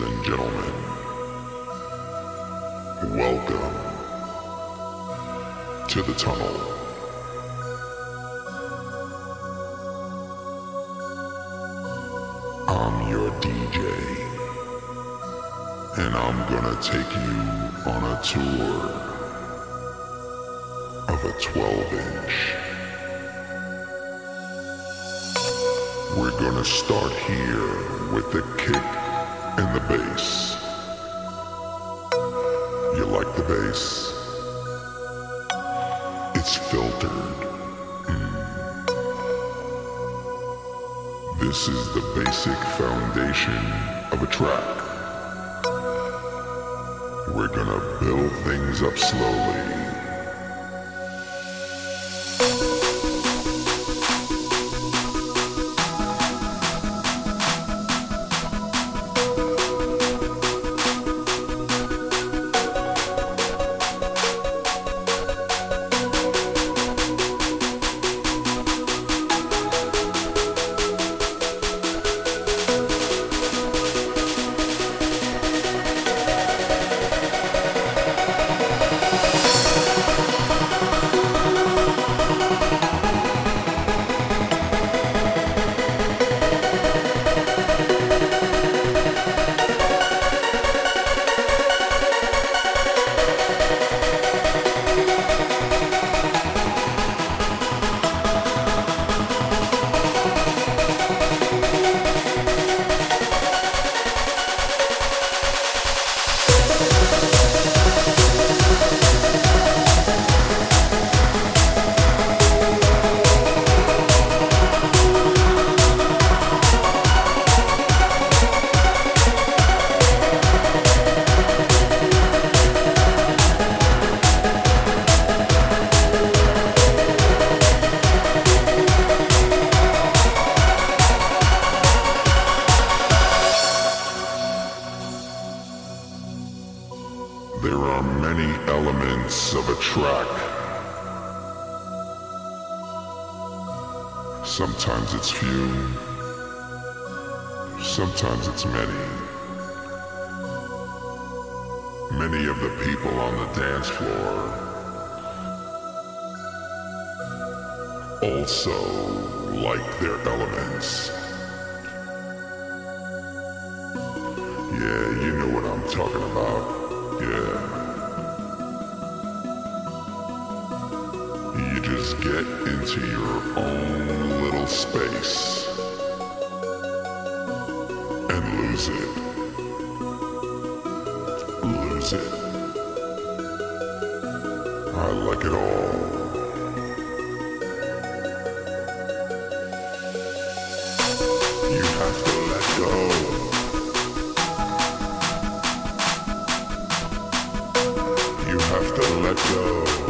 Ladies and gentlemen, welcome to the tunnel. I'm your DJ, and I'm gonna take you on a tour of a 12 inch. We're gonna start here with the kick and the bass. You like the bass? It's filtered. Mm. This is the basic foundation of a track. We're gonna build things up slowly. There are many elements of a track. Sometimes it's few, sometimes it's many. Many of the people on the dance floor also like their elements. Yeah, you know what I'm talking about. Yeah. You just get into your own little space and lose it. Lose it. I like it all. You have to let go. Let go